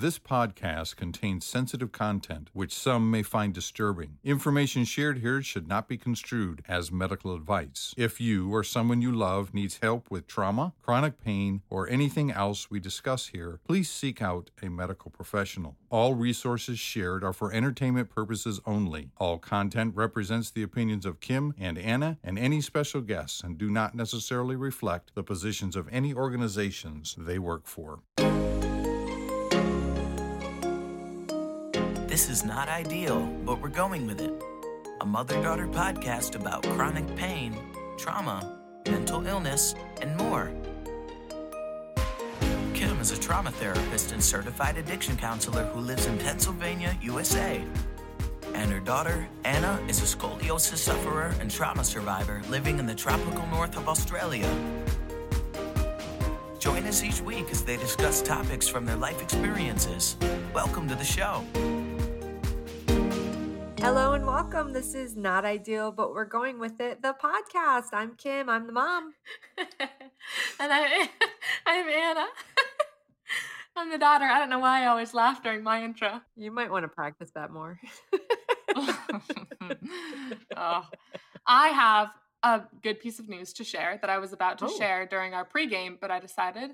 This podcast contains sensitive content which some may find disturbing. Information shared here should not be construed as medical advice. If you or someone you love needs help with trauma, chronic pain, or anything else we discuss here, please seek out a medical professional. All resources shared are for entertainment purposes only. All content represents the opinions of Kim and Anna and any special guests and do not necessarily reflect the positions of any organizations they work for. This is not ideal, but we're going with it. A mother daughter podcast about chronic pain, trauma, mental illness, and more. Kim is a trauma therapist and certified addiction counselor who lives in Pennsylvania, USA. And her daughter, Anna, is a scoliosis sufferer and trauma survivor living in the tropical north of Australia. Join us each week as they discuss topics from their life experiences. Welcome to the show. Hello and welcome. This is Not Ideal, but we're going with it. The podcast. I'm Kim. I'm the mom. and I, I'm Anna. I'm the daughter. I don't know why I always laugh during my intro. You might want to practice that more. oh, I have a good piece of news to share that I was about to Oh. share during our pregame, but I decided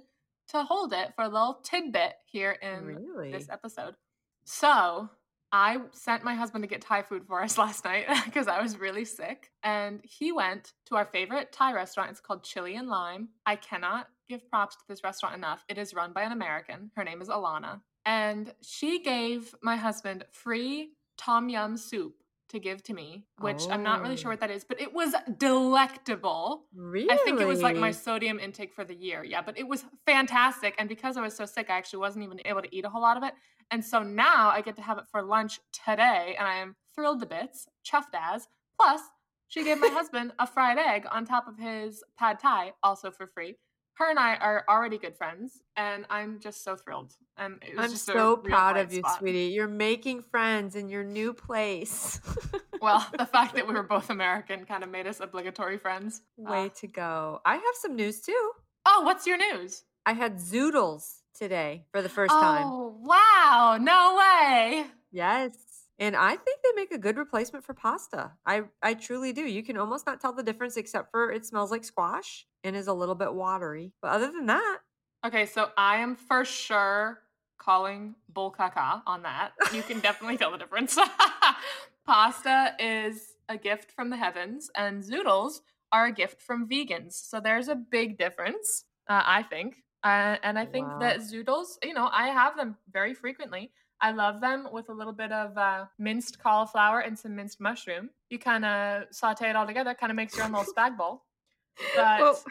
to hold it for a little tidbit here in Really? this episode. So I sent my husband to get Thai food for us last night because I was really sick. And he went to our favorite Thai restaurant. It's called Chili and Lime. I cannot give props to this restaurant enough. It is run by an American. Her name is Alana. And she gave my husband free tom yum soup to give to me, which I'm not really sure Oh. what that is, but it was delectable. Really? I think it was like my sodium intake for the year. Yeah, but it was fantastic. And because I was so sick, I actually wasn't even able to eat a whole lot of it. And so now I get to have it for lunch today, and I am thrilled to bits, chuffed as. Plus, she gave my husband a fried egg on top of his pad thai, also for free. Her and I are already good friends, and I'm just so thrilled. And I'm just so proud of you, spot. sweetie. You're making friends in your new place. Well, the fact that we were both American kind of made us obligatory friends. Way Uh, to go. I have some news too. oh, what's your news? I had zoodles today for the first time. Oh, wow. No way. Yes. And I think they make a good replacement for pasta. I I truly do. You can almost not tell the difference except for it smells like squash and is a little bit watery. But other than that, Okay, so I am for sure calling bull caca on that. You can definitely tell the difference. Pasta is a gift from the heavens, and zoodles are a gift from vegans. So there's a big difference, uh, I think. Uh, and I think Wow. that zoodles, you know, I have them very frequently. I love them with a little bit of uh, minced cauliflower and some minced mushroom. You kind of saute it all together, kind of makes your own little spag bowl. But well,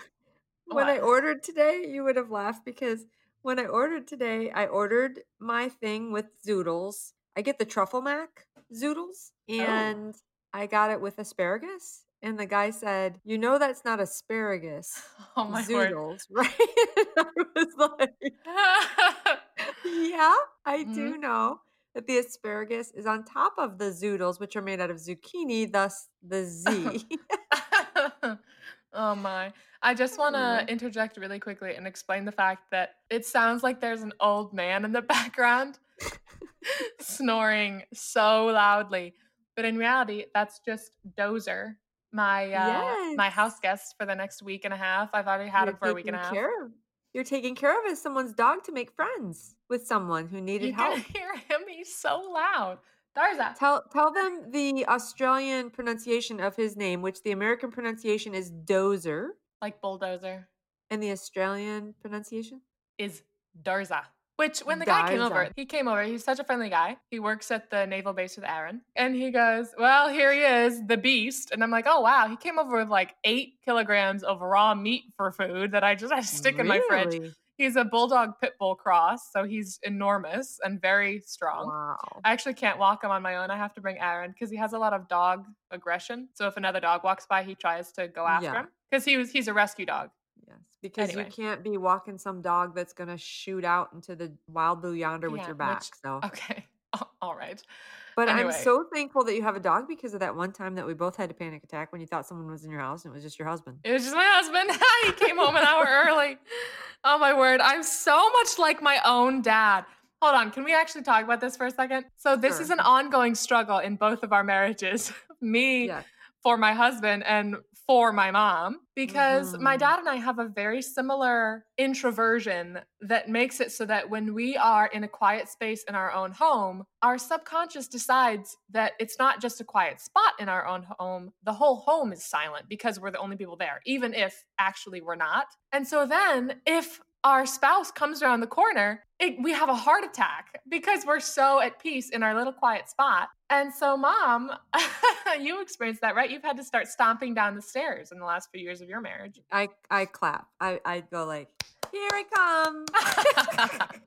when I ordered today, you would have laughed because when I ordered today, I ordered my thing with zoodles. I get the truffle mac zoodles and I got it with asparagus. And the guy said, You know, that's not asparagus. oh my word. zoodles, right? I was like, Yeah, I do Mhm. know that the asparagus is on top of the zoodles, which are made out of zucchini, thus the Z. oh my. I just want to interject really quickly and explain the fact that it sounds like there's an old man in the background snoring so loudly. But in reality, that's just Dozer, my uh, my house guest for the next week and a half. I've already had You're him for a week and a half. care. You're taking care of as someone's dog to make friends with someone who You needed can help. hear him. He's so loud. Darza. Tell tell them the Australian pronunciation of his name, which the American pronunciation is Dozer, Like bulldozer and the Australian pronunciation. is Darza. Which, when the guy came over, he came over. He's such a friendly guy. He works at the naval base with Aaron. And he goes, Well, here he is, the beast. And I'm like, Oh, wow. He came over with like eight kilograms of raw meat for food that I just had to stick in my fridge. He's a bulldog pit bull cross. So he's enormous and very strong. Wow. I actually can't walk him on my own. I have to bring Aaron because he has a lot of dog aggression. So if another dog walks by, he tries to go after Yeah. him because he was he's a rescue dog. Yes, because Anyway. you can't be walking some dog that's gonna shoot out into the wild blue yonder with Yeah, your which- back. so, Okay, all right. but I'm so thankful that you have a dog because of that one time that we both had a panic attack when you thought someone was in your house and it was just your husband. It was just my husband. he came home an hour early. Oh my word. I'm so much like my own dad. Hold on. Can we actually talk about this for a second? So, this is an ongoing struggle in both of our marriages. Me Yeah. for my husband and for my mom because my Mhm. dad and I have a very similar introversion that makes it so that when we are in a quiet space in our own home, our subconscious decides that it's not just a quiet spot in our own home, the whole home is silent because we're the only people there, even if actually we're not. And so then if our spouse comes around the corner, it, we have a heart attack because we're so at peace in our little quiet spot. And so, mom, you experienced that, right? You've had to start stomping down the stairs in the last few years of your marriage. I I clap. I I go like, here I come.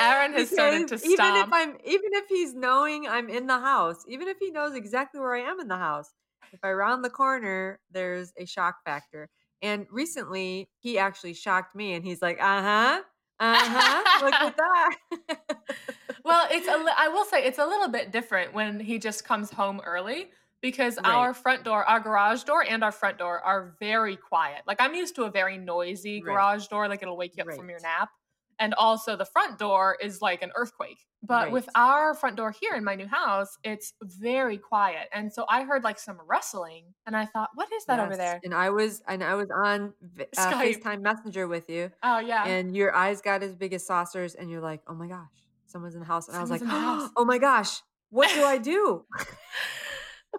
Aaron has started to Because Even if. I'm, even if he's knowing I'm in the house, even if he knows exactly where I am in the house, if I round the corner, there's a shock factor. And recently, he actually shocked me, and he's like, "Uh huh, uh huh, look at that." well, it's a li- I will say it's a little bit different when he just comes home early because Right. our front door, our garage door and our front door are very quiet. Like I'm used to a very noisy Right. garage door like it'll wake you up from your nap. And also the front door is like an earthquake. But with our front door here in my new house, it's very quiet. And so I heard like some rustling and I thought, what is that over there? And I was, and I was on uh, Skype. FaceTime Messenger with you, Oh yeah. and your eyes got as big as saucers, and you're like, "Oh my gosh, someone's in the house," and I was like, Someone's house. "Oh my gosh, what do I do?"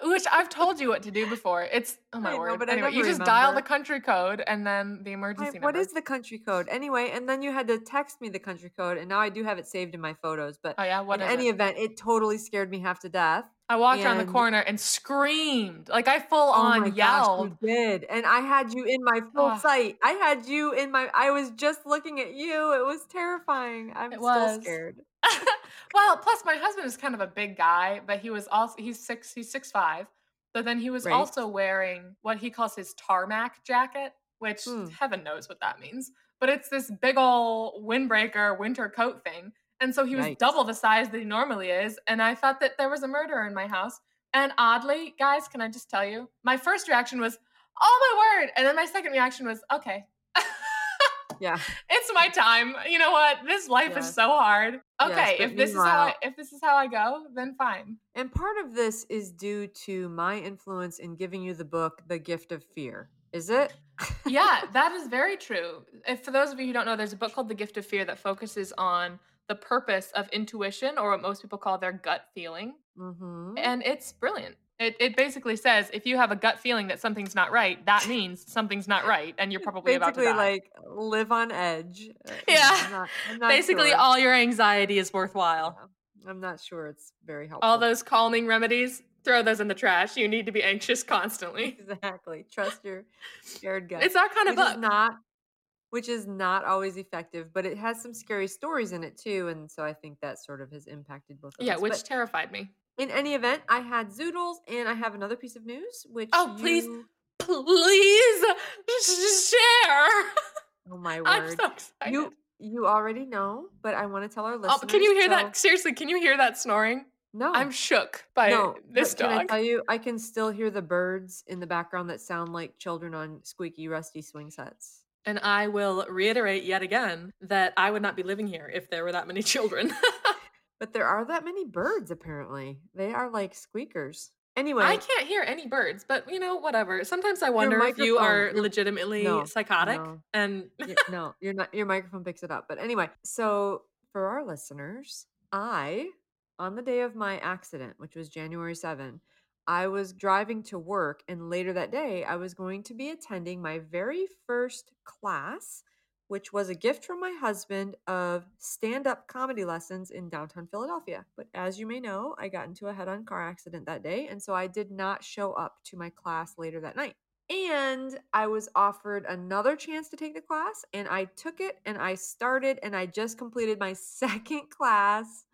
Which I've told you what to do before. It's oh my I know, word. but I anyway, you just dial the country code and then the emergency what number. is the country code anyway? And then you had to text me the country code, and now I do have it saved in my photos. But Oh yeah, what in any it? event, it totally scared me half to death. I walked around the corner and screamed. Like I full oh on gosh, yelled. you did, and I had you in my full sight. I had you in my. I was just looking at you. It was terrifying. I'm It still was. scared. well, plus my husband is kind of a big guy, but he was also he's six he's six five. But then he was Right. also wearing what he calls his tarmac jacket, which Hmm. heaven knows what that means. But it's this big ol' windbreaker winter coat thing. And so he was Yikes. double the size that he normally is. And I thought that there was a murderer in my house. And oddly, guys, can I just tell you? My first reaction was, oh my word. And then my second reaction was, okay. Yeah. it's my time. You know what? This life Yes. is so hard. Okay, but if this is how I, if this is how I go, then fine. And part of this is due to my influence in giving you the book, The Gift of Fear. Is it? yeah, that is very true. If for those of you who don't know, there's a book called The Gift of Fear that focuses on the purpose of intuition, or what most people call their gut feeling, mm-hmm. and it's brilliant. It it basically says if you have a gut feeling that something's not right, that means something's not right, and you're probably about to Basically, die. like live on edge. Uh, Yeah. I'm not, I'm not Basically, sure. all your anxiety is worthwhile. Yeah, I'm not sure it's very helpful. All those calming remedies, throw those in the trash. You need to be anxious constantly. exactly. Trust your scared gut. It's our kind of which book. not, which is not always effective, but it has some scary stories in it too, and so I think that sort of has impacted both of us. yeah, us. which But terrified me. In any event, I had zoodles, and I have another piece of news. Which Oh, please you- Please share. oh my word, I'm so excited. you you already know, but I want to tell our listeners. oh, can you hear so- that? Seriously, can you hear that snoring? No, I'm shook by no. this but Can I tell you? I can still hear the birds in the background that sound like children on squeaky, rusty swing sets. And I will reiterate yet again that I would not be living here if there were that many children. But there are that many birds. Apparently, they are like squeakers. Anyway, I can't hear any birds, but you know, whatever. Sometimes I wonder if you are legitimately no, psychotic no. and no, you're not. Your microphone picks it up. But anyway, so for our listeners, I, on the day of my accident, which was January 7, I was driving to work, and later that day, I was going to be attending my very first class, which was a gift from my husband of stand up comedy lessons in downtown Philadelphia. But as you may know, I got into a head on car accident that day, and so I did not show up to my class later that night. And I was offered another chance to take the class, and I took it and I started, and I just completed my second class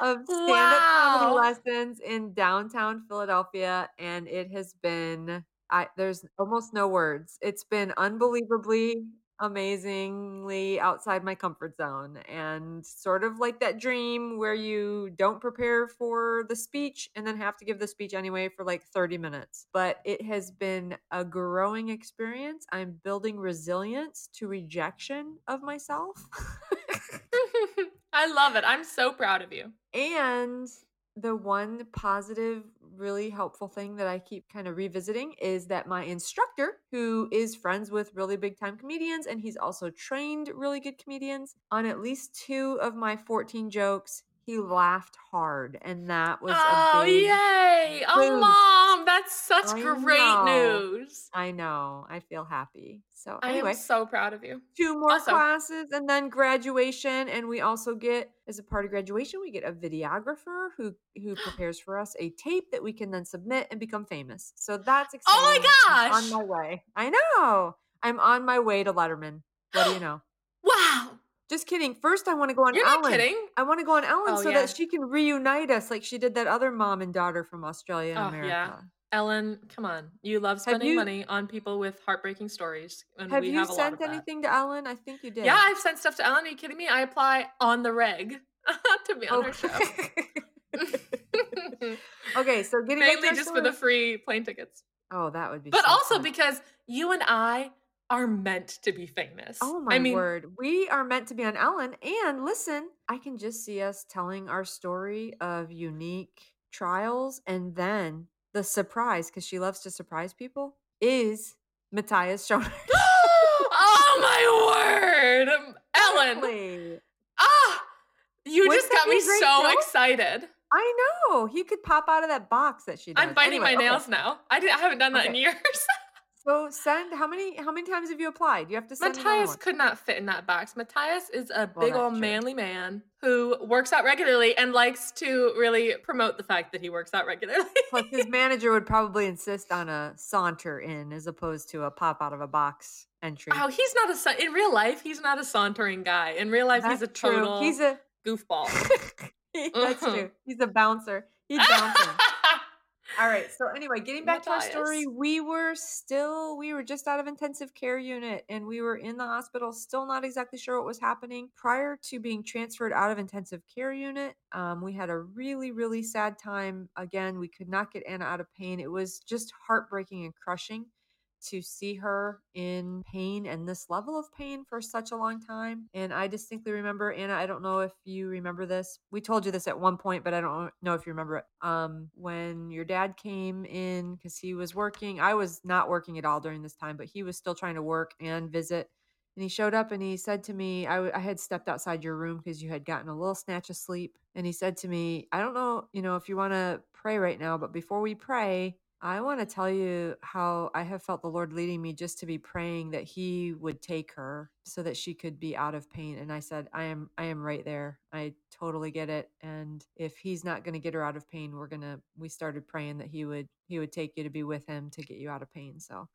of stand up comedy lessons in downtown Philadelphia. And it has been, I, there's almost no words. It's been unbelievably, amazingly outside my comfort zone, and sort of like that dream where you don't prepare for the speech and then have to give the speech anyway for like 30 minutes. But it has been a growing experience. I'm building resilience to rejection of myself. I love it. I'm so proud of you. And the one positive, really helpful thing that I keep kind of revisiting is that my instructor, who is friends with really big time comedians, and he's also trained really good comedians, on at least two of my 14 jokes, he laughed hard. And that was oh, a big yay. Oh, mom, that's such I great know. news. I know. I feel happy. So I am so proud of you. two more Awesome. classes and then graduation and we also get as a part of graduation we get a videographer who who prepares for us a tape that we can then submit and become famous so that's exciting Oh my I'm gosh. on my way i know i'm on my way to letterman what do you know. Just kidding first i want to go on You're ellen not kidding. i want to go on ellen Oh, so yeah. that she can reunite us like she did that other mom and daughter from australia and Oh, america yeah. Ellen, come on. You love spending you- money on people with heartbreaking stories. And have we you have a lot sent anything to ellen i think you did Yeah, I've sent stuff to Ellen. Are you kidding me? I apply on the reg to be on her show. okay so getting Mainly just for the free plane tickets. oh that would be But so also fun. because you and I are meant to be famous. Oh my I mean, word. We are meant to be on Ellen. And listen, I can just see us telling our story of unique trials. And then the surprise, because she loves to surprise people, is Matthias Schoner. oh my word. Um, Ellen. Exactly. Ah, you Wouldn't just got me so show? excited. I know. He could pop out of that box that she does. I'm biting Anyway, my okay. nails now. I, I haven't done that in years. So send how many how many times have you applied? You have to send Matthias could not fit in that box. Matthias is a Well, big old true. manly man who works out regularly and likes to really promote the fact that he works out regularly. Plus his manager would probably insist on a saunter in as opposed to a pop out of a box entry. oh, he's not a in real life. He's not a sauntering guy. In real life, he's a That's true. He's a goofball. That's true. He's a bouncer. He's bouncing. All right. So anyway, getting back to our story, we were still we were just out of intensive care unit and we were in the hospital, still not exactly sure what was happening. Prior to being transferred out of intensive care unit, um, we had a really really sad time. Again, we could not get Anna out of pain. It was just heartbreaking and crushing to see her in pain and this level of pain for such a long time. And I distinctly remember, Anna, I don't know if you remember this. We told you this at one point, but I don't know if you remember it. Um, when your dad came in because he was working, I was not working at all during this time, but he was still trying to work and visit. And he showed up and he said to me, I, w- I had stepped outside your room because you had gotten a little snatch of sleep. And he said to me, I don't know, you know, if you want to pray right now, but before we pray, I want to tell you how I have felt the Lord leading me just to be praying that he would take her so that she could be out of pain. And I said, I am I am right there. I totally get it. And if he's not going to get her out of pain, we're going to we started praying that he would he would take you to be with him to get you out of pain. So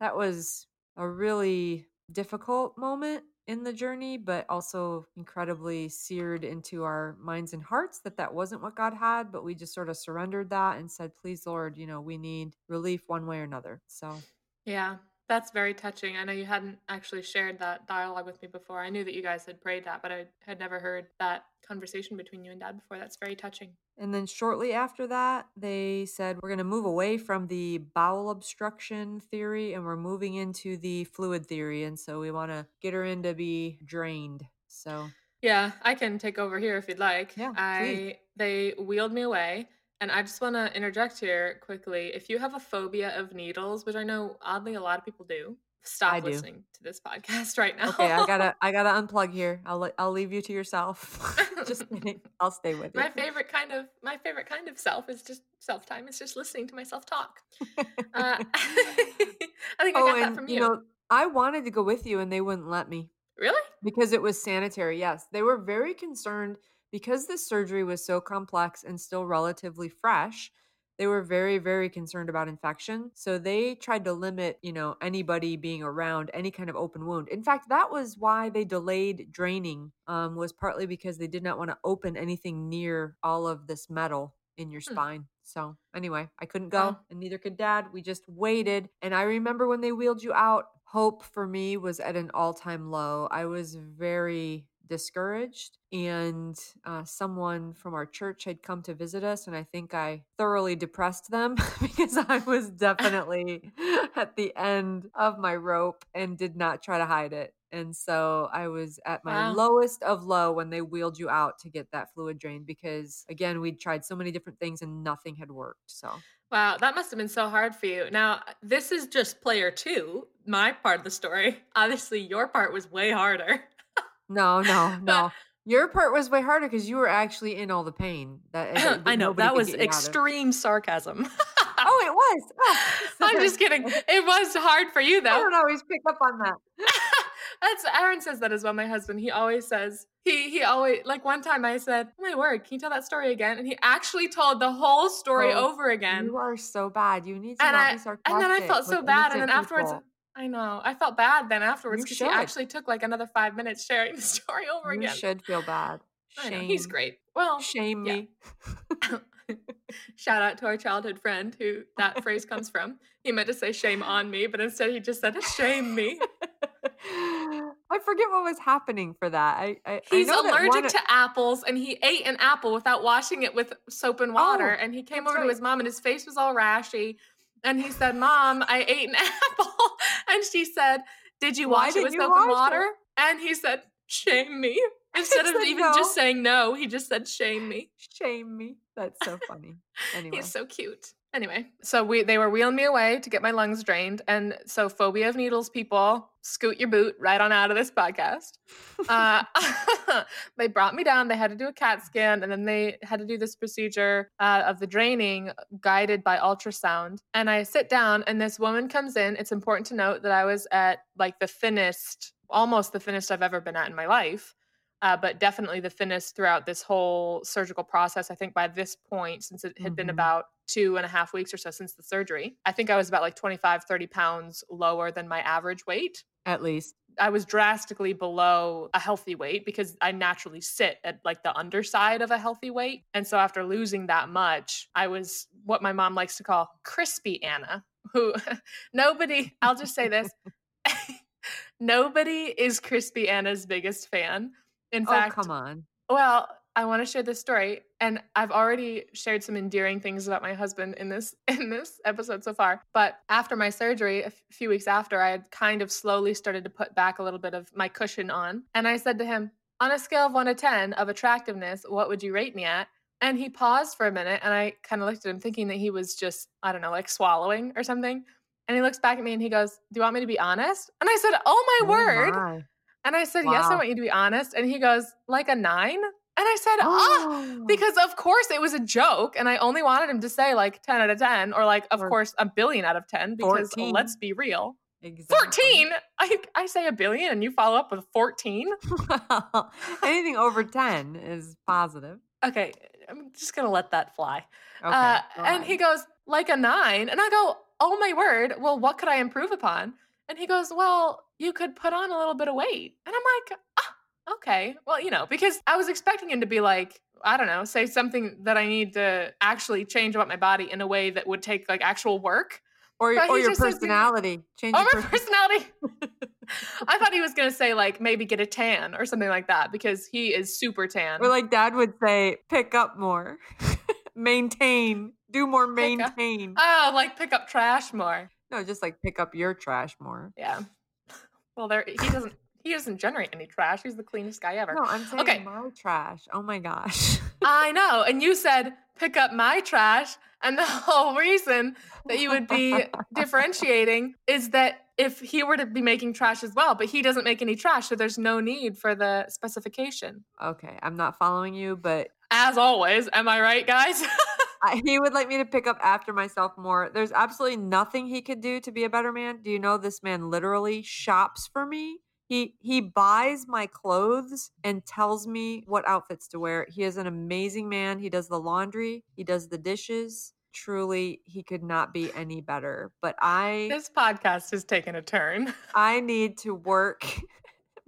that was a really difficult moment in the journey but also incredibly seared into our minds and hearts that that wasn't what god had but we just sort of surrendered that and said please lord you know we need relief one way or another. So yeah, that's very touching. I know you hadn't actually shared that dialogue with me before. I knew that you guys had prayed that, but I had never heard that conversation between you and dad before. That's very touching. and then shortly after that they said we're going to move away from the bowel obstruction theory and we're moving into the fluid theory and so we want to get her in to be drained so Yeah, I can take over here if you'd like. Yeah, I please. they wheeled me away, and I just want to interject here quickly. If you have a phobia of needles, which I know oddly a lot of people do, stop I do. listening to this podcast right now. okay i gotta i gotta unplug here i'll i'll leave you to yourself just i'll stay with you my favorite kind of my favorite kind of self is just self time. It's just listening to myself talk. Uh, I think I oh got that and from you you. know i wanted to go with you and they wouldn't let me really? because it was sanitary yes they were very concerned because this surgery was so complex and still relatively fresh they were very very concerned about infection. So they tried to limit you know anybody being around any kind of open wound. In fact that was why they delayed draining um, was partly because they did not want to open anything near all of this metal in your Hmm. spine. So anyway i couldn't go and neither could dad. We just waited and i remember when they wheeled you out hope for me was at an all-time low. I was very discouraged and uh, someone from our church had come to visit us and i think i thoroughly depressed them because i was definitely at the end of my rope and did not try to hide it And so I was at my Wow. lowest of low when they wheeled you out to get that fluid drained because again, we'd tried so many different things and nothing had worked. So Wow, that must have been so hard for you. Now, this is just player two, my part of the story. Obviously, your part was way harder. No, no, no. Your part was way harder because you were actually in all the pain. That, eh, that- I know that was get you out of. extreme sarcasm. Oh, it was. Oh, I'm just kidding. It was hard for you though. I don't always pick up on that. That's Aaron says that as well. My husband, he always says he he always like one time I said, "Oh my word, can you tell that story again?" And he actually told the whole story Oh, over again. You are so bad. You need to and not I be sarcastic. and then I felt so bad, and then afterwards, people. I know I felt bad then afterwards because he actually took like another five minutes sharing the story over you again. You should feel bad. Shame. he's great. Well, Shame yeah. me. Shout out to our childhood friend who that phrase comes from. He meant to say shame on me, but instead he just said shame me. I forget what was happening for that. I, I I He's that allergic to apples and he ate an apple without washing it with soap and oh, water. Oh, and he came over to his mom and his face was all rashy. And he said, Mom, I ate an apple. And she said, Did you wash it with soap and wash it? water? And he said, Shame me. Instead of even no. just saying no, he just said shame me. shame me. That's so funny. Anyway, He's so cute. Anyway, so we they were wheeling me away to get my lungs drained, and so phobia of needles people, scoot your boot right on out of this podcast. Uh, they brought me down. They had to do a CAT scan, and then they had to do this procedure uh, of the draining guided by ultrasound. And I sit down, and this woman comes in. It's important to note that I was at like the thinnest, almost the thinnest I've ever been at in my life uh, but definitely the thinnest throughout this whole surgical process. I think by this point, since it had been Mhm. about two and a half weeks or so since the surgery, I think I was about like 25, 30 pounds lower than my average weight. at least I was drastically below a healthy weight because I naturally sit at like the underside of a healthy weight. And so after losing that much, I was what my mom likes to call crispy Anna, who nobody, I'll just say this nobody is crispy Anna's biggest fan. In oh fact, come on. well, I want to share this story, and I've already shared some endearing things about my husband in this in this episode so far. But after my surgery, a f- few weeks after, I had kind of slowly started to put back a little bit of my cushion on, and I said to him, "On a scale of one to ten of attractiveness, what would you rate me at?" And he paused for a minute, and I kind of looked at him, thinking that he was just I don't know, like swallowing or something. And he looks back at me and he goes, "Do you want me to be honest?" And I said, "Oh my Oh word!" my. And I said, Yes, I want you to be honest. And he goes, Like a nine? And I said, Ah, Oh. because of course it was a joke. And I only wanted him to say like 10 out of 10 or like, of Or course, a billion out of 10 because 14. let's be real. Exactly. 14? I, I say a billion and you follow up with 14? Anything over 10 is positive. okay, I'm just gonna let that fly. Okay. uh, and he goes, Like a nine? And I go, Oh my word. Well, what could I improve upon? And he goes, Well, you could put on a little bit of weight. And I'm like, ah, okay. Well, you know, because I was expecting him to be like, I don't know, say something that I need to actually change about my body in a way that would take like actual work. or, or your just says, personality. Change Or your my person- personality. I thought he was going to say like maybe get a tan or something like that because he is super tan. Or like dad would say, pick up more. maintain. Do more maintain. oh, like pick up trash more. no, just like pick up your trash more. Yeah. Well, there he doesn't he doesn't generate any trash. He's the cleanest guy ever. No, I'm saying Okay. my trash. Oh my gosh. I know. And you said pick up my trash. And the whole reason that you would be differentiating is that if he were to be making trash as well, but he doesn't make any trash, so there's no need for the specification. okay, I'm not following you, but As always, am I right, guys? I, he would like me to pick up after myself more. There's absolutely nothing he could do to be a better man. Do you know this man literally shops for me? He he buys my clothes and tells me what outfits to wear. He is an amazing man. He does the laundry, he does the dishes. Truly, he could not be any better. But I this podcast has taken a turn. I need to work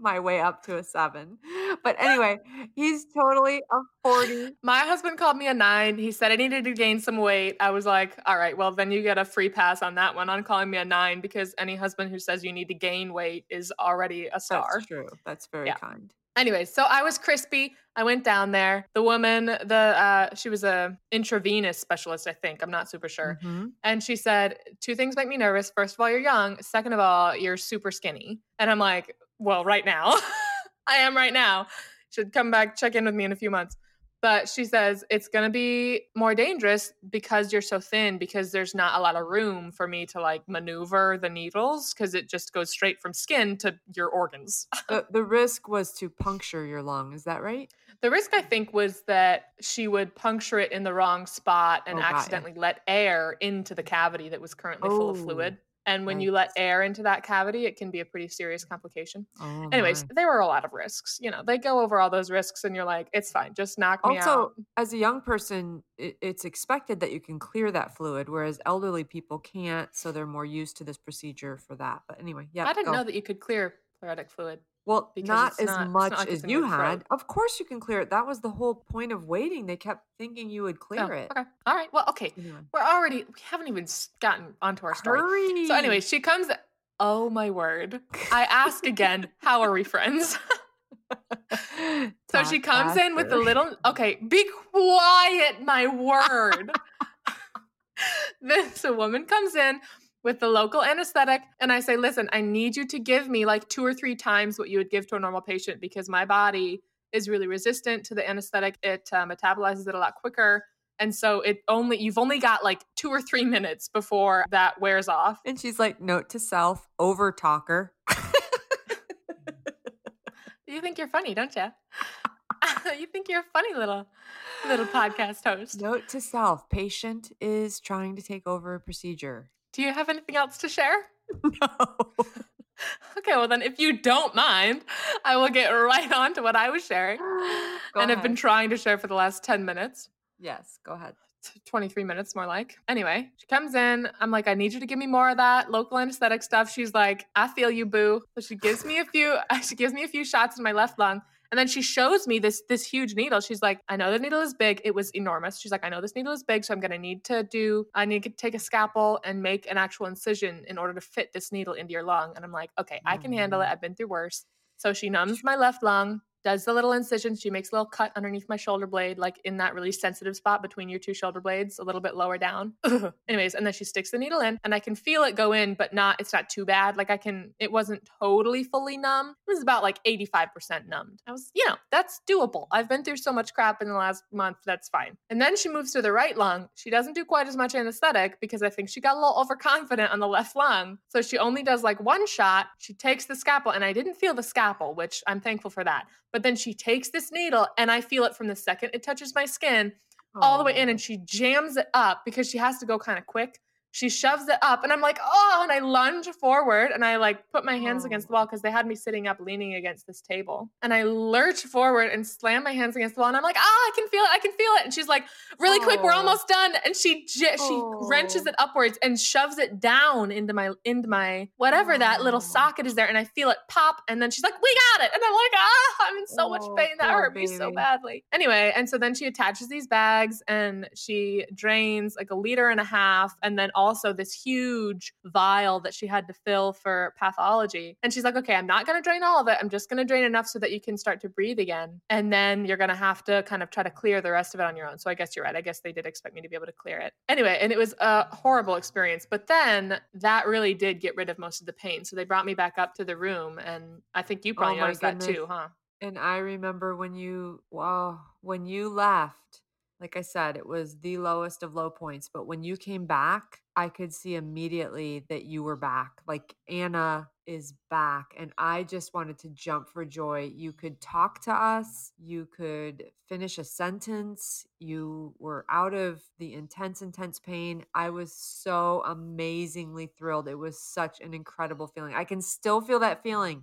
my way up to a 7. But anyway, he's totally a 40. My husband called me a nine. He said I needed to gain some weight. I was like, all right, well, then you get a free pass on that one on calling me a nine because any husband who says you need to gain weight is already a star. That's true. That's very Yeah. kind. Anyway, so I was crispy. I went down there. The woman, the uh, she was a intravenous specialist, I think. I'm not super sure. Mhm. And she said, two things make me nervous. First of all, you're young. Second of all, you're super skinny. And I'm like, well, right now. I am right now. Should come back, check in with me in a few months. But she says it's going to be more dangerous because you're so thin, because there's not a lot of room for me to like maneuver the needles because it just goes straight from skin to your organs. the, the risk was to puncture your lung. Is that right? The risk, I think, was that she would puncture it in the wrong spot and Oh, accidentally let air into the cavity that was currently full of Oh, fluid. And when you let air into that cavity, it can be a pretty serious complication. Oh, Anyways, my. there were a lot of risks. You know, they go over all those risks, and you're like, it's fine, just knock me out. Also, as a young person, it's expected that you can clear that fluid, whereas elderly people can't. So they're more used to this procedure for that. But anyway, yeah. I didn't go. know that you could clear pleuritic fluid. Well, because not as not- it's not much as you had. Of course, you can clear it. That was the whole point of waiting. They kept thinking you would clear Oh, it. Okay. All right. Well, okay. We're already, we haven't even gotten onto our story. Hurry. So, anyway, she comes. Oh my word. I ask again, how are we friends? So she comes in with the faster. little. Okay, be quiet, my word. this a woman comes in with the local anesthetic, and I say, "Listen, I need you to give me like two or three times what you would give to a normal patient because my body is really resistant to the anesthetic. It uh, metabolizes it a lot quicker." And so it only you've only got like two or three minutes before that wears off. And she's like, note to self, over talker. You think you're funny, don't you? you think you're a funny little little podcast host. Note to self, patient is trying to take over a procedure. Do you have anything else to share? No. Okay, well then if you don't mind, I will get right on to what I was sharing and have been trying to share for the last 10 minutes. Yes, go ahead. 23 minutes more like. Anyway, she comes in. I'm like, I need you to give me more of that local anesthetic stuff. She's like, I feel you, boo. So she gives me a few, she gives me a few shots in my left lung. And then she shows me this this huge needle. She's like, I know the needle is big. It was enormous. She's like, I know this needle is big, so I'm gonna need to do. I need to take a scalpel and make an actual incision in order to fit this needle into your lung. And I'm like, okay, I can handle it. Mm. I've been through worse. So she numbs my left lung, does the little incision. She makes a little cut underneath my shoulder blade, like in that really sensitive spot between your two shoulder blades, a little bit lower down. Anyways, and then she sticks the needle in, and I can feel it go in, but not, it's not too bad. Like I can, it wasn't totally fully numb. It was about like 85% numbed. I was, you know, that's doable. I've been through so much crap in the last month, that's fine. And then she moves to the right lung. She doesn't do quite as much anesthetic because I think she got a little overconfident on the left lung. So she only does like one shot. She takes the scalpel, and I didn't feel the scalpel, which I'm thankful for that. But then she takes this needle, and I feel it from the second it touches my skin all the way in, and she jams it up because she has to go kind of quick. She shoves it up, and I'm like, oh, and I lunge forward, and I like put my hands against the wall because they had me sitting up, leaning against this table, and I lurch forward and slam my hands against the wall, and I'm like, ah, I can feel it, I can feel it, and she's like, really quick, we're almost done, and she j- she wrenches it upwards and shoves it down into my into my whatever that little socket is there, and I feel it pop, and then she's like, we got it, and I'm like, ah, I'm in so much Oh, pain, that hurt me so badly. Anyway, and so then she attaches these bags and she drains like a liter and a half, and then also this huge vial that she had to fill for pathology. And she's like, okay, I'm not going to drain all of it. I'm just going to drain enough so that you can start to breathe again. And then you're going to have to kind of try to clear the rest of it on your own. So I guess you're right. I guess they did expect me to be able to clear it. Anyway, and it was a horrible experience. But then that really did get rid of most of the pain. So they brought me back up to the room. And I think you oh probably Oh noticed that too, huh? And I remember when you, wow, when you left, like I said, it was the lowest of low points. But when you came back, I could see immediately that you were back. Like Anna is back. And I just wanted to jump for joy. You could talk to us, you could finish a sentence, you were out of the intense, intense pain. I was so amazingly thrilled. It was such an incredible feeling. I can still feel that feeling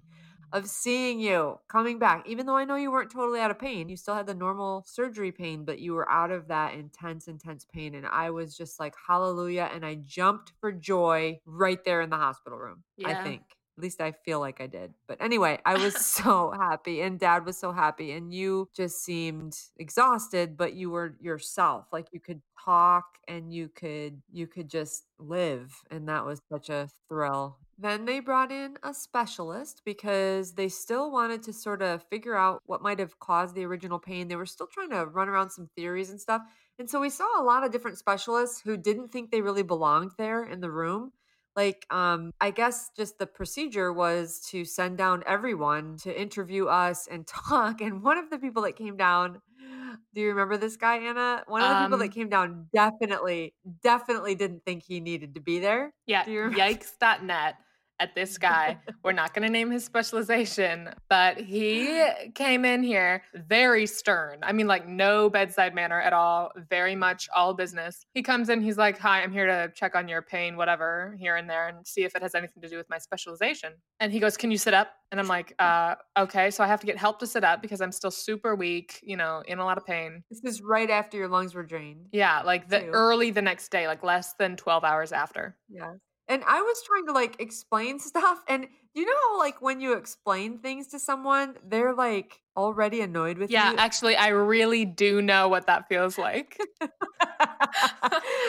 of seeing you coming back. Even though I know you weren't totally out of pain, you still had the normal surgery pain, but you were out of that intense, intense pain. And I was just like, hallelujah. And I jumped for joy right there in the hospital room. I think. At least I feel like I did. But anyway, I was so happy and dad was so happy and you just seemed exhausted, but you were yourself. Like you could talk and you could you could just live and that was such a thrill. Then they brought in a specialist because they still wanted to sort of figure out what might have caused the original pain. They were still trying to run around some theories and stuff. And so we saw a lot of different specialists who didn't think they really belonged there in the room like um I guess just the procedure was to send down everyone to interview us and talk. And one of the people that came down, do you remember this guy, Anna? One of the people that Um, came down definitely, definitely didn't think he needed to be there. yeah, Do you remember? yikes.net at this guy. We're not going to name his specialization, but he came in here very stern. I mean, like, no bedside manner at all, very much all business. He comes in, he's like, Hi, I'm here to check on your pain, whatever, here and there, and see if it has anything to do with my specialization. And he goes, Can you sit up? And I'm like, uh, Okay. So I have to get help to sit up because I'm still super weak, you know, in a lot of pain. This is right after your lungs were drained. Yeah, like the Too. early the next day, like less than 12 hours after. Yeah. And I was trying to like explain stuff. And you know how like when you explain things to someone, they're like already annoyed with Yeah, you? Yeah, actually, I really do know what that feels like.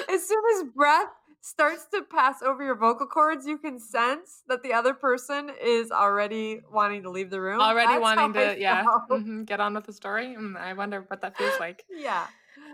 as soon as breath starts to pass over your vocal cords, you can sense that the other person is already wanting to leave the room. Already That's wanting to, yeah, mhm, get on with the story. Mm, I wonder what that feels like. Yeah.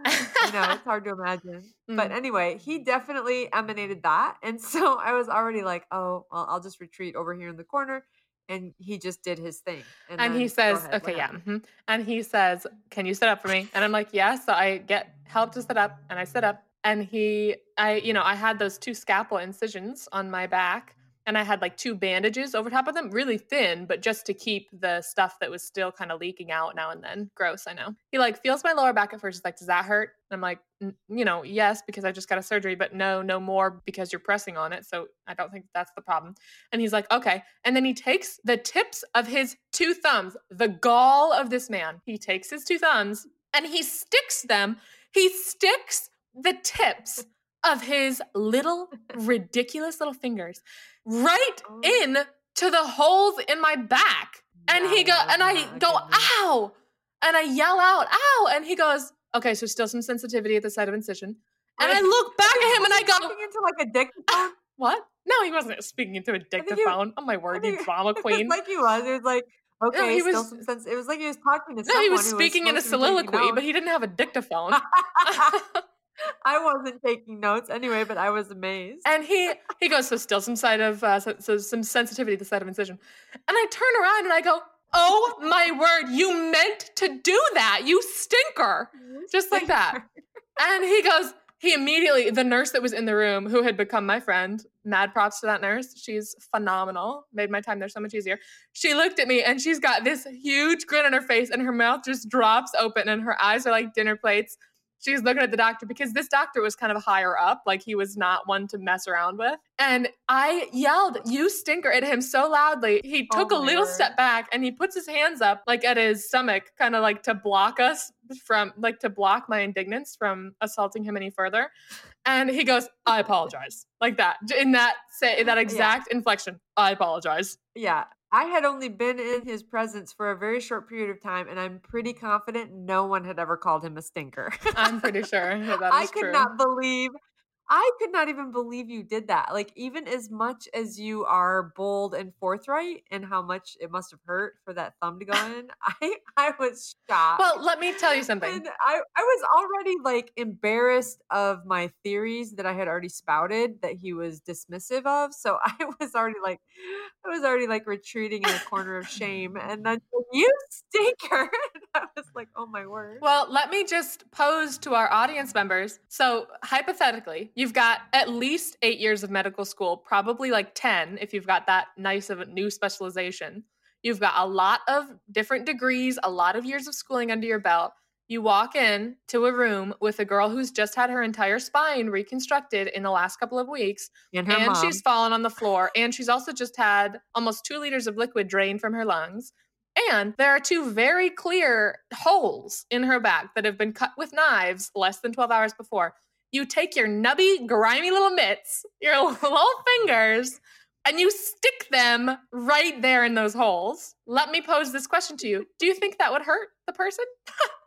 I know, it's hard to imagine. But Mm. anyway, he definitely emanated that. And so I was already like, oh, well, I'll just retreat over here in the corner. And he just did his thing. And, And he says, ahead, okay, yeah. mhm. And he says, can you sit up for me? And I'm like, yeah. So I get help to sit up and I sit up. And he, I, you know, I had those two scalpel incisions on my back and I had like two bandages over top of them, really thin, but just to keep the stuff that was still kind of leaking out now and then. Gross, I know. He like feels my lower back at first. He's like, does that hurt? And I'm like, "N- you know, yes, because I just got a surgery, but no, no more because you're pressing on it. So I don't think that's the problem. And he's like, okay. And then he takes the tips of his two thumbs, the gall of this man. He takes his two thumbs and he sticks them, he sticks the tips of his little ridiculous little fingers right Oh. in to the holes in my back. And he go and I go, ow. And I yell out, ow. And he goes, okay, so still some sensitivity at the site of incision. And I look back at him and I go, speaking into like a dictaphone. what? No, he wasn't speaking into a dictaphone. Oh my word, you drama queen. like he was. It was like, okay, he still was- some sense. It was like he was talking to no, someone. he was speaking in a supposed to be taking soliloquy, but he didn't have a dictaphone. I wasn't taking notes anyway, but I was amazed. And he he goes, so still some side of uh, so, so some sensitivity at the side of incision. And I turn around and I go, oh my word, you meant to do that, you stinker, just like that. And he goes, he immediately, the nurse that was in the room, who had become my friend, mad props to that nurse. She's phenomenal. Made my time there so much easier. She looked at me and she's got this huge grin on her face, and her mouth just drops open, and her eyes are like dinner plates. She's looking at the doctor because this doctor was kind of higher up, like he was not one to mess around with. And I yelled, You stinker at him so loudly. He Oh took a oh, little word. step back and he puts his hands up, like at his stomach, kind of like to block us from, like to block my indignance from assaulting him any further. And he goes, I apologize. Like that, in that, say, that exact inflection. I apologize. Yeah. I had only been in his presence for a very short period of time, and I'm pretty confident no one had ever called him a stinker. I'm pretty sure that I could true. not believe I could not even believe you did that. Like even as much as you are bold and forthright and how much it must have hurt for that thumb to go in, I I was shocked. Well, let me tell you something. and I, I was already like embarrassed of my theories that I had already spouted that he was dismissive of. So I was already like I was already like retreating in a corner of shame. And then you stinker. And I was like, oh my word. Well, let me just pose to our audience members. So, hypothetically, you've got at least eight years of medical school, probably like 10 if you've got that nice of a new specialization. You've got a lot of different degrees, a lot of years of schooling under your belt. You walk in to a room with a girl who's just had her entire spine reconstructed in the last couple of weeks, And and mom. she's fallen on the floor, and she's also just had almost two liters of liquid drained from her lungs. And there are two very clear holes in her back that have been cut with knives less than 12 hours before. You take your nubby, grimy little mitts, your little fingers, and you stick them right there in those holes. Let me pose this question to you Do you think that would hurt the person?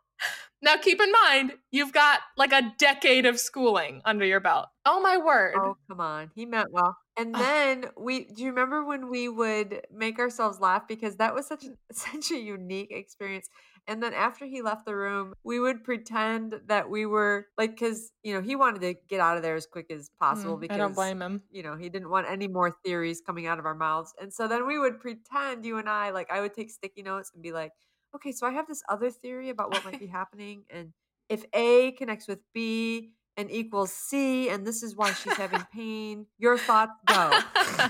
now, keep in mind, you've got like a decade of schooling under your belt. Oh, my word. Oh, come on. He meant well. And then we do you remember when we would make ourselves laugh because that was such a, such a unique experience. And then after he left the room, we would pretend that we were like, because, you know, he wanted to get out of there as quick as possible Mm, because, I don't blame him. you know, he didn't want any more theories coming out of our mouths. And so then we would pretend, you and I, like, I would take sticky notes and be like, okay, so I have this other theory about what might be happening. And if A connects with B and equals C, and this is why she's having pain, your thoughts go. oh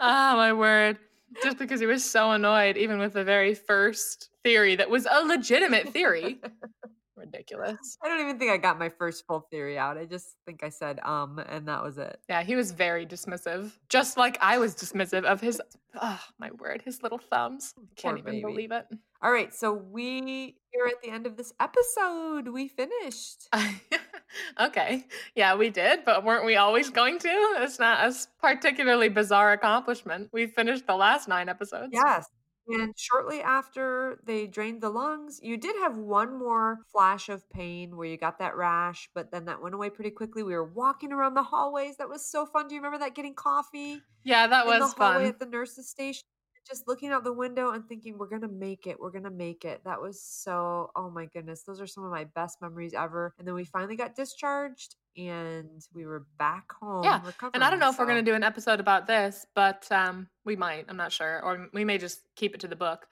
my word. Just because he was so annoyed, even with the very first theory that was a legitimate theory. Ridiculous. I don't even think I got my first full theory out. I just think I said um, and that was it. Yeah, he was very dismissive. Just like I was dismissive of his oh my word, his little thumbs. Can't even baby. believe it. All right, so we here at the end of this episode. We finished. okay. Yeah, we did, but weren't we always going to? It's not a particularly bizarre accomplishment. We finished the last nine episodes. Yes. And shortly after they drained the lungs, you did have one more flash of pain where you got that rash, but then that went away pretty quickly. We were walking around the hallways. That was so fun. Do you remember that getting coffee Yeah, that was the fun. at the nurse's station? Just looking out the window and thinking, we're going to make it. We're going to make it. That was so, oh my goodness. Those are some of my best memories ever. And then we finally got discharged and we were back home. Yeah, Recovering, And I don't know if we're going to do an episode about this, but um, we might. I'm not sure. Or we may just keep it to the book.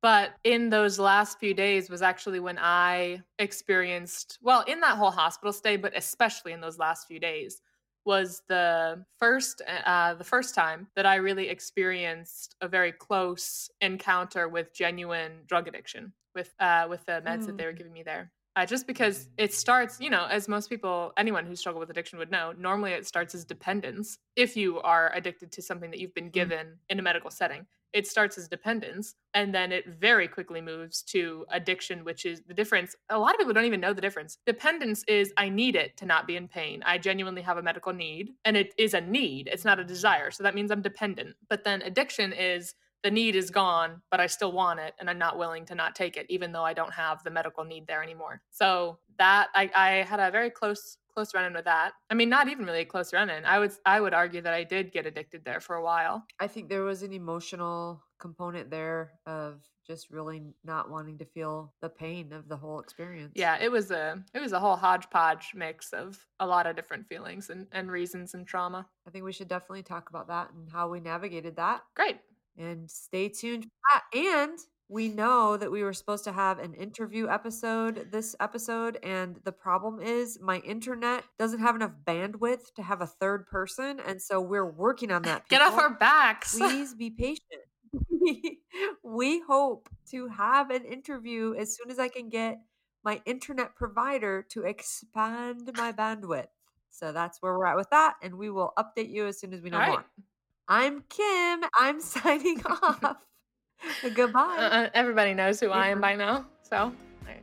But in those last few days was actually when I experienced, well, in that whole hospital stay, but especially in those last few days, was the first uh, the first time that I really experienced a very close encounter with genuine drug addiction with uh, with the meds that they were Mm. giving me there. Uh, just because it starts, you know, as most people, anyone who struggle with addiction would know, normally it starts as dependence. If you are addicted to something that you've been given in a medical setting, it starts as dependence and then it very quickly moves to addiction, which is the difference. A lot of people don't even know the difference. Dependence is I need it to not be in pain. I genuinely have a medical need and it is a need, it's not a desire. So that means I'm dependent. But then addiction is the need is gone, but I still want it and I'm not willing to not take it, even though I don't have the medical need there anymore. So that I, I had a very close close run in with that. I mean, not even really a close run in. I would I would argue that I did get addicted there for a while. I think there was an emotional component there of just really not wanting to feel the pain of the whole experience. Yeah, it was a it was a whole hodgepodge mix of a lot of different feelings and, and reasons and trauma. I think we should definitely talk about that and how we navigated that. Great. And stay tuned for that. And we know that we were supposed to have an interview episode this episode. And the problem is my internet doesn't have enough bandwidth to have a third person. And so we're working on that. Get off our backs. please be patient. we hope to have an interview as soon as I can get my internet provider to expand my bandwidth. So that's where we're at with that. And we will update you as soon as we know right. more. I'm Kim. I'm signing off. Goodbye. Uh, everybody knows who I am by now. So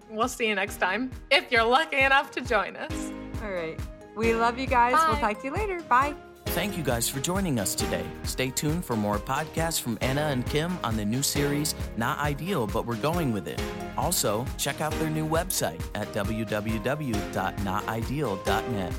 we'll see you next time if you're lucky enough to join us. All right. We love you guys. We'll talk to you later. Bye. Thank you guys for joining us today. Stay tuned for more podcasts from Anna and Kim on the new series, Not Ideal, but We're Going With It. Also, check out their new website at www.notideal.net.